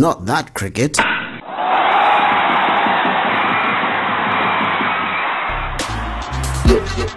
Not that cricket. Zimbabwe's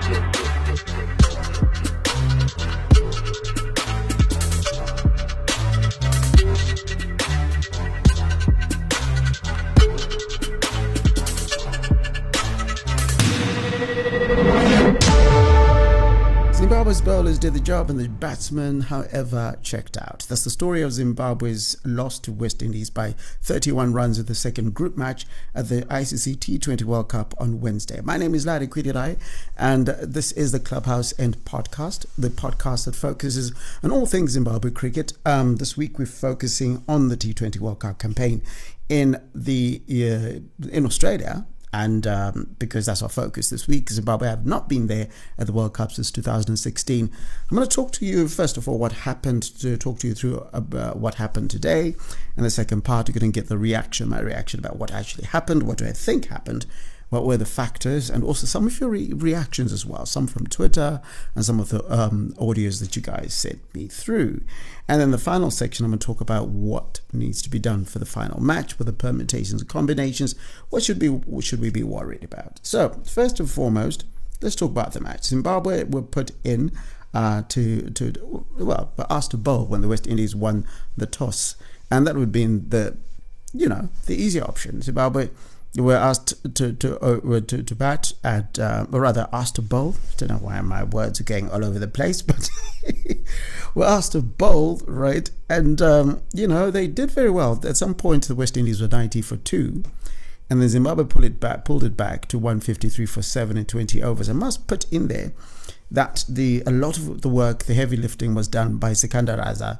bowlers did the job and the batsmen, however, checked out. That's the story of Zimbabwe's loss to West Indies by 31 runs in the second group match at the ICC T20 World Cup on Wednesday. My name is Larry Kwirirayi, and this is the Clubhouse End podcast, the podcast that focuses on all things Zimbabwe cricket. Um, this week we're focusing on the T20 World Cup campaign in the uh, in Australia and um, because that's our focus this week, Zimbabwe have not been there at the World Cup since 2016. I'm going to talk to you first of all what happened to talk to you through uh, what happened today, and the second part you're going to get the reaction, my reaction about what actually happened, what do I think happened, what were the factors, and also some of your re- reactions as well, some from Twitter and some of the um, audios that you guys sent me through. And then the final section, I'm going to talk about what needs to be done for the final match with the permutations and combinations. What should be what should we be worried about? So first and foremost, let's talk about the match. Zimbabwe were put in uh, to to well, asked to bowl when the West Indies won the toss, and that would have been the you know the easier option. Zimbabwe were asked to to uh, to, to bat at, uh, or rather asked to bowl. I don't know why my words are going all over the place, but we were asked to bowl, right? And um, you know they did very well. At some point, the West Indies were ninety for two, and then Zimbabwe pulled it back, pulled it back to one fifty three for seven in twenty overs. I must put in there that the a lot of the work, the heavy lifting, was done by Sikandar Raza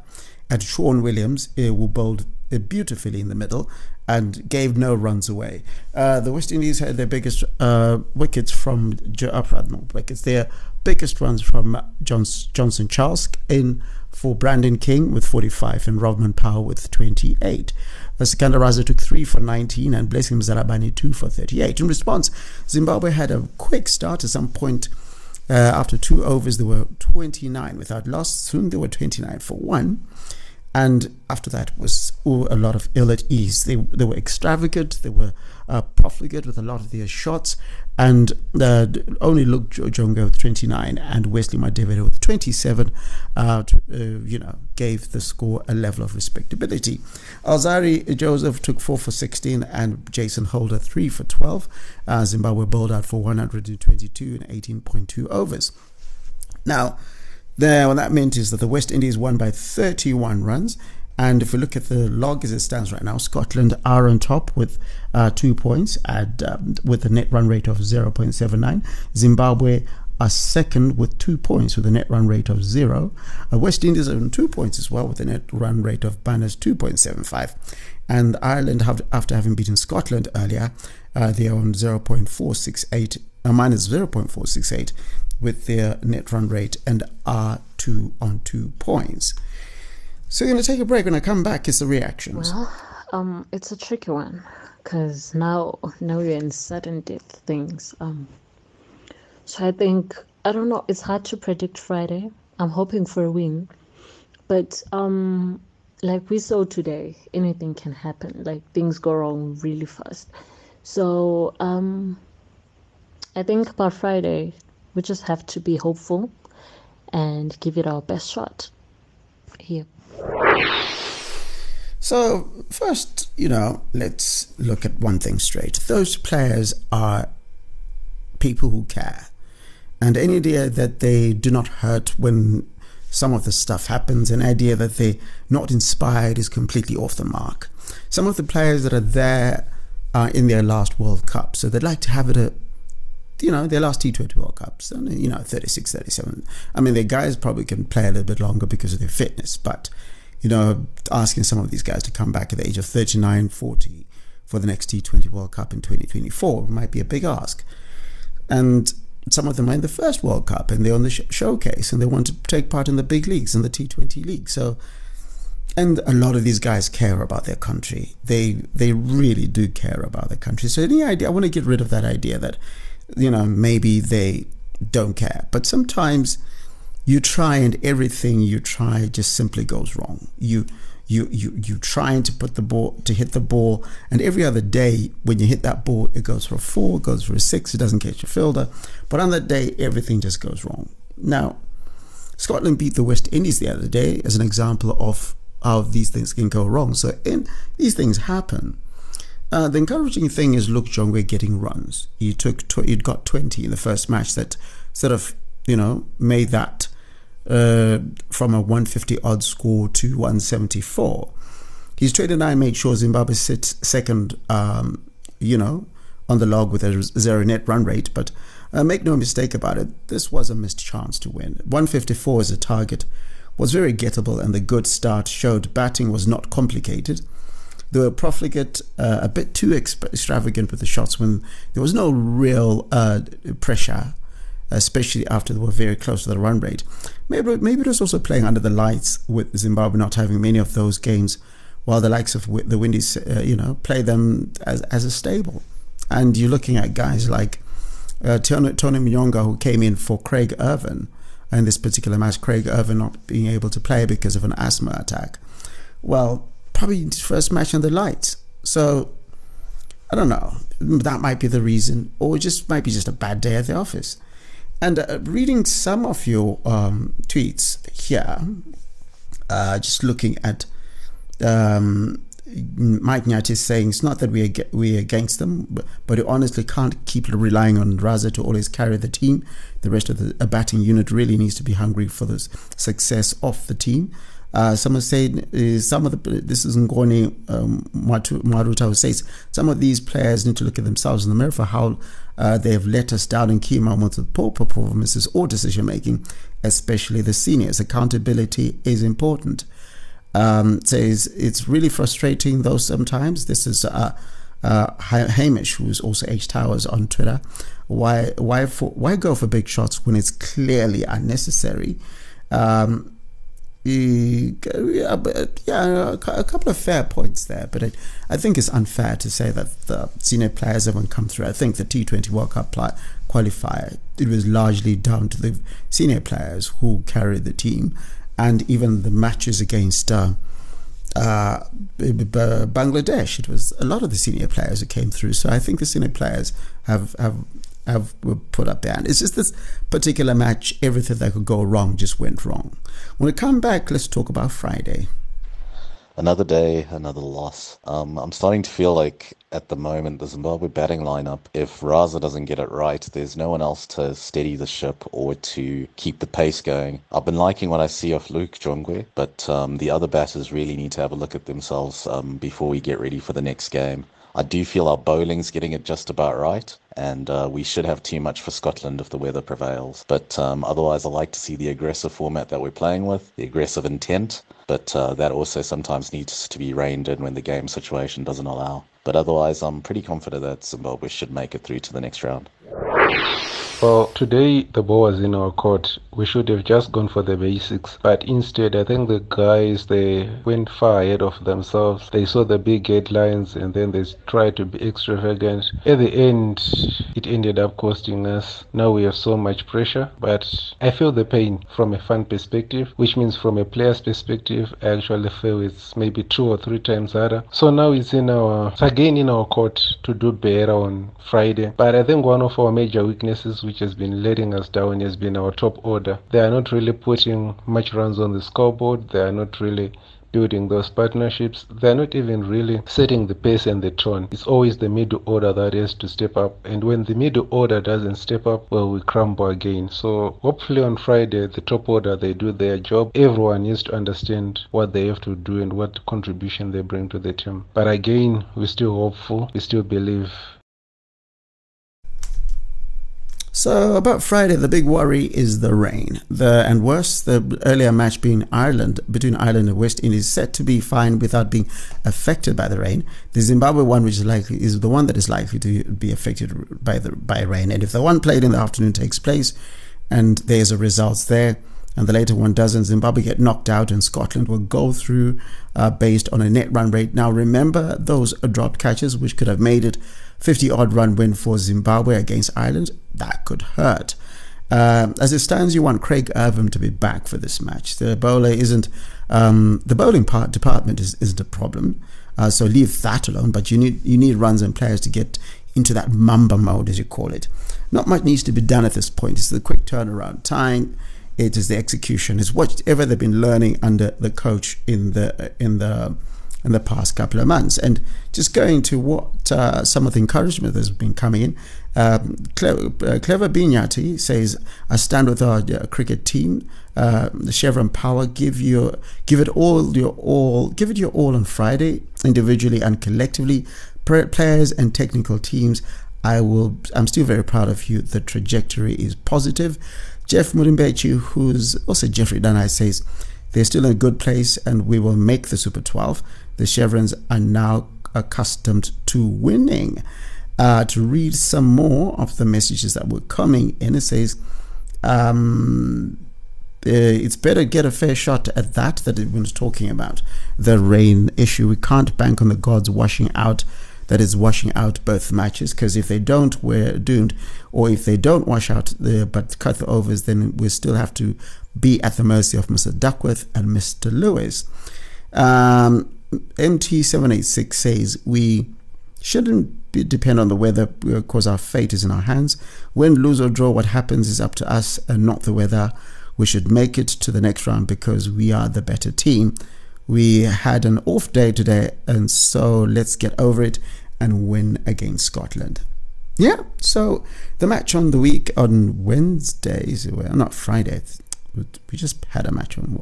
and Sean Williams, uh, who bowled beautifully in the middle and gave no runs away. Uh, the West Indies had their biggest uh, wickets from uh, not wickets, their biggest runs from Johnson, Charles in for Brandon King with 45 and Rovman Powell with 28. Uh, Sikandar Raza took 3 for 19 and Blessing Muzarabani 2 for 38. In response, Zimbabwe had a quick start at some point. Uh, after two overs, there were 29 without loss. Soon there were 29 for one and after that was a lot of ill at ease. They, they were extravagant, they were uh, profligate with a lot of their shots, and uh, only Luke Jongwe with 29 and Wessly Madhevere with 27, uh, to, uh, you know, gave the score a level of respectability. Alzarri Joseph took 4 for 16 and Jason Holder 3 for 12. Uh, Zimbabwe bowled out for 122 and 18.2 overs. Now, there, what that meant is that the West Indies won by 31 runs. And if we look at the log as it stands right now, Scotland are on top with uh, two points at, um, with a net run rate of 0.79. Zimbabwe are second with two points with a net run rate of zero. Uh, West Indies are on two points as well with a net run rate of minus 2.75. And Ireland, have, after having beaten Scotland earlier, uh, they are on 0.468, uh, minus 0.468 with their net run rate and are two on two points. So, we're going to take a break. When I come back, it's the reactions. Well, um, it's a tricky one because now, now you're in sudden death things. Um, so I think I don't know. It's hard to predict Friday. I'm hoping for a win, but um, like we saw today, anything can happen. Like things go wrong really fast. So um, I think about Friday, we just have to be hopeful and give it our best shot here. So, first, you know, let's look at one thing straight. Those players are people who care. And any idea that they do not hurt when some of the stuff happens, an idea that they're not inspired is completely off the mark. Some of the players that are there are in their last World Cup, so they'd like to have it a you know, their last T20 World Cups, you know, 36, 37. I mean, the guys probably can play a little bit longer because of their fitness, but, you know, asking some of these guys to come back at the age of 39, 40 for the next T20 World Cup in 2024 might be a big ask. And some of them are in the first World Cup and they're on the sh- showcase and they want to take part in the big leagues, in the T20 league. So, and a lot of these guys care about their country. They they really do care about their country. So any idea? I want to get rid of that idea that you know, maybe they don't care. But sometimes you try and everything you try just simply goes wrong. You you you you trying to put the ball to hit the ball, and every other day when you hit that ball, it goes for a four, it goes for a six, it doesn't catch a fielder. But on that day, everything just goes wrong. Now, Scotland beat the West Indies the other day as an example of how these things can go wrong. So, in these things happen. Uh, the encouraging thing is Luke Jongwe getting runs. He took tw- he'd got 20 in the first match that sort of you know made that uh, from a 150 odd score to 174. His 29 made sure Zimbabwe sits second, um, you know, on the log with a zero net run rate. But uh, make no mistake about it, this was a missed chance to win. 154 as a target was very gettable, and the good start showed batting was not complicated. They were profligate, uh, a bit too extravagant with the shots when there was no real uh, pressure, especially after they were very close to the run rate. Maybe, maybe it was also playing under the lights with Zimbabwe not having many of those games, while the likes of the Windies, uh, you know, play them as, as a stable. And you're looking at guys like uh, Tony, Tony who came in for Craig Ervine in this particular match, Craig Ervine not being able to play because of an asthma attack. Well, probably his first match on the lights. So I don't know. That might be the reason, or it just might be just a bad day at the office. And uh, reading some of your um, tweets here, uh, just looking at um, Mike Nyati saying it's not that we are we against them, but, but you honestly can't keep relying on Raza to always carry the team. The rest of the batting unit really needs to be hungry for the success of the team. Uh, someone said uh, some of the this is Ngoni um, Maruta who says some of these players need to look at themselves in the mirror for how uh, they have let us down in key moments with poor performances or decision making, especially the seniors. Accountability is important. Um, says it's really frustrating though sometimes. This is uh, uh, Hamish, who's also H Towers on Twitter. Why why for why go for big shots when it's clearly unnecessary? Um, yeah, but yeah, a couple of fair points there, but it, I think it's unfair to say that the senior players haven't come through. I think the T20 World Cup qualifier it was largely down to the senior players who carried the team, and even the matches against uh, uh, Bangladesh, it was a lot of the senior players who came through. So I think the senior players have have have put up there. And it's just this particular match, everything that could go wrong just went wrong. When we come back, let's talk about Friday. Another day, another loss. Um, I'm starting to feel like at the moment the Zimbabwe batting lineup, if Raza doesn't get it right, there's no one else to steady the ship or to keep the pace going. I've been liking what I see of Luke Jongwe, but um, the other batters really need to have a look at themselves um, before we get ready for the next game. I do feel our bowling's getting it just about right, and uh, we should have too much for Scotland if the weather prevails. But um, otherwise, I like to see the aggressive format that we're playing with, the aggressive intent, but uh, that also sometimes needs to be reined in when the game situation doesn't allow. But otherwise, I'm pretty confident that Zimbabwe should make it through to the next round. Well, today the ball was in our court. We should have just gone for the basics. But instead, I think the guys, they went far ahead of themselves. They saw the big headlines and then they tried to be extravagant. At the end, it ended up costing us. Now we have so much pressure. But I feel the pain from a fan perspective, which means from a player's perspective, I actually feel it's maybe two or three times harder. So now it's in our, it's again in our court to do better on Friday. But I think one of our major weaknesses, which has been letting us down has been our top order. They are not really putting much runs on the scoreboard. They are not really building those partnerships. They're not even really setting the pace and the tone. It's always the middle order that has to step up. And when the middle order doesn't step up, well, we crumble again. So hopefully on Friday, the top order, they do their job. Everyone needs to understand what they have to do and what contribution they bring to the team. But again, we're still hopeful. We still believe so about Friday, the big worry is the rain. The and worse, the earlier match being Ireland between Ireland and West Indies set to be fine without being affected by the rain. The Zimbabwe one, which is likely, is the one that is likely to be affected by the by rain. And if the one played in the afternoon takes place, and there's a result there, and the later one doesn't, Zimbabwe get knocked out, and Scotland will go through uh, based on a net run rate. Now remember those dropped catches, which could have made it 50 odd run win for Zimbabwe against Ireland, that could hurt. Uh, as it stands, you want Craig Ervine to be back for this match. The bowler isn't um, the bowling part department is isn't a problem. Uh, so leave that alone. But you need you need runs and players to get into that mamba mode, as you call it. Not much needs to be done at this point. It's the quick turnaround time. It is the execution. It's whatever they've been learning under the coach in the in the in the past couple of months. And just going to what uh, some of the encouragement that's been coming in, um, Clever, uh, Clever Binyati says, I stand with our uh, cricket team, the Chevron Power, give your, give it all your all, give it your all on Friday, individually and collectively, players and technical teams. I will, I'm still very proud of you. The trajectory is positive. Jeff Murimbechi, who's also Jeffrey Danai, says, they're still in a good place and we will make the Super 12 the Chevrons are now accustomed to winning. Uh, to read some more of the messages that were coming in, it says, um, uh, it's better get a fair shot at that that it was talking about the rain issue. We can't bank on the gods washing out that is washing out both matches because if they don't, we're doomed. Or if they don't wash out the but cut the overs, then we still have to be at the mercy of Mr. Duckworth and Mr. Lewis. Um, MT786 says we shouldn't be, depend on the weather because our fate is in our hands. Win, lose, or draw, what happens is up to us and not the weather. We should make it to the next round because we are the better team. We had an off day today, and so let's get over it and win against Scotland. Yeah, so the match on the week on Wednesday, well, not Friday, we just had a match on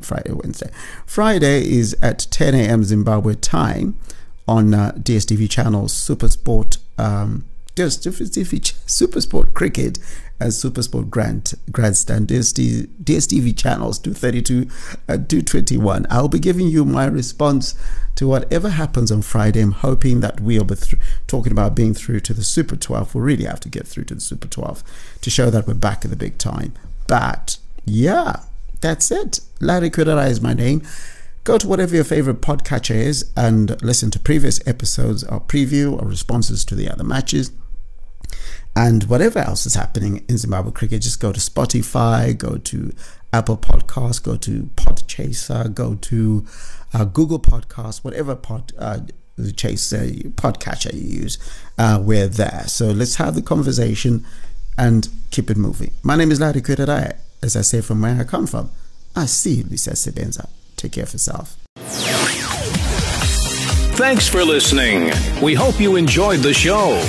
Friday, Wednesday. Friday is at 10 a.m. Zimbabwe time on uh, DSTV channels Super Sport, um, DSTV, Super Sport Cricket and Super Sport Grand Grandstand DSTV, channels 232 and 221. I'll be giving you my response to whatever happens on Friday. I'm hoping that we'll be th- talking about being through to the Super 12. We really have to get through to the Super 12 to show that we're back at the big time. But yeah, that's it. Larry Kudara is my name. Go to whatever your favorite podcatcher is and listen to previous episodes or preview or responses to the other matches. And whatever else is happening in Zimbabwe cricket, just go to Spotify, go to Apple Podcasts, go to Podchaser, go to uh, Google Podcasts, whatever pod uh, chaser podcatcher you use, uh, we're there. So let's have the conversation and keep it moving. My name is Larry Kudara as I say from where I come from, I see Lisa Sebenza. Take care of yourself. Thanks for listening. We hope you enjoyed the show.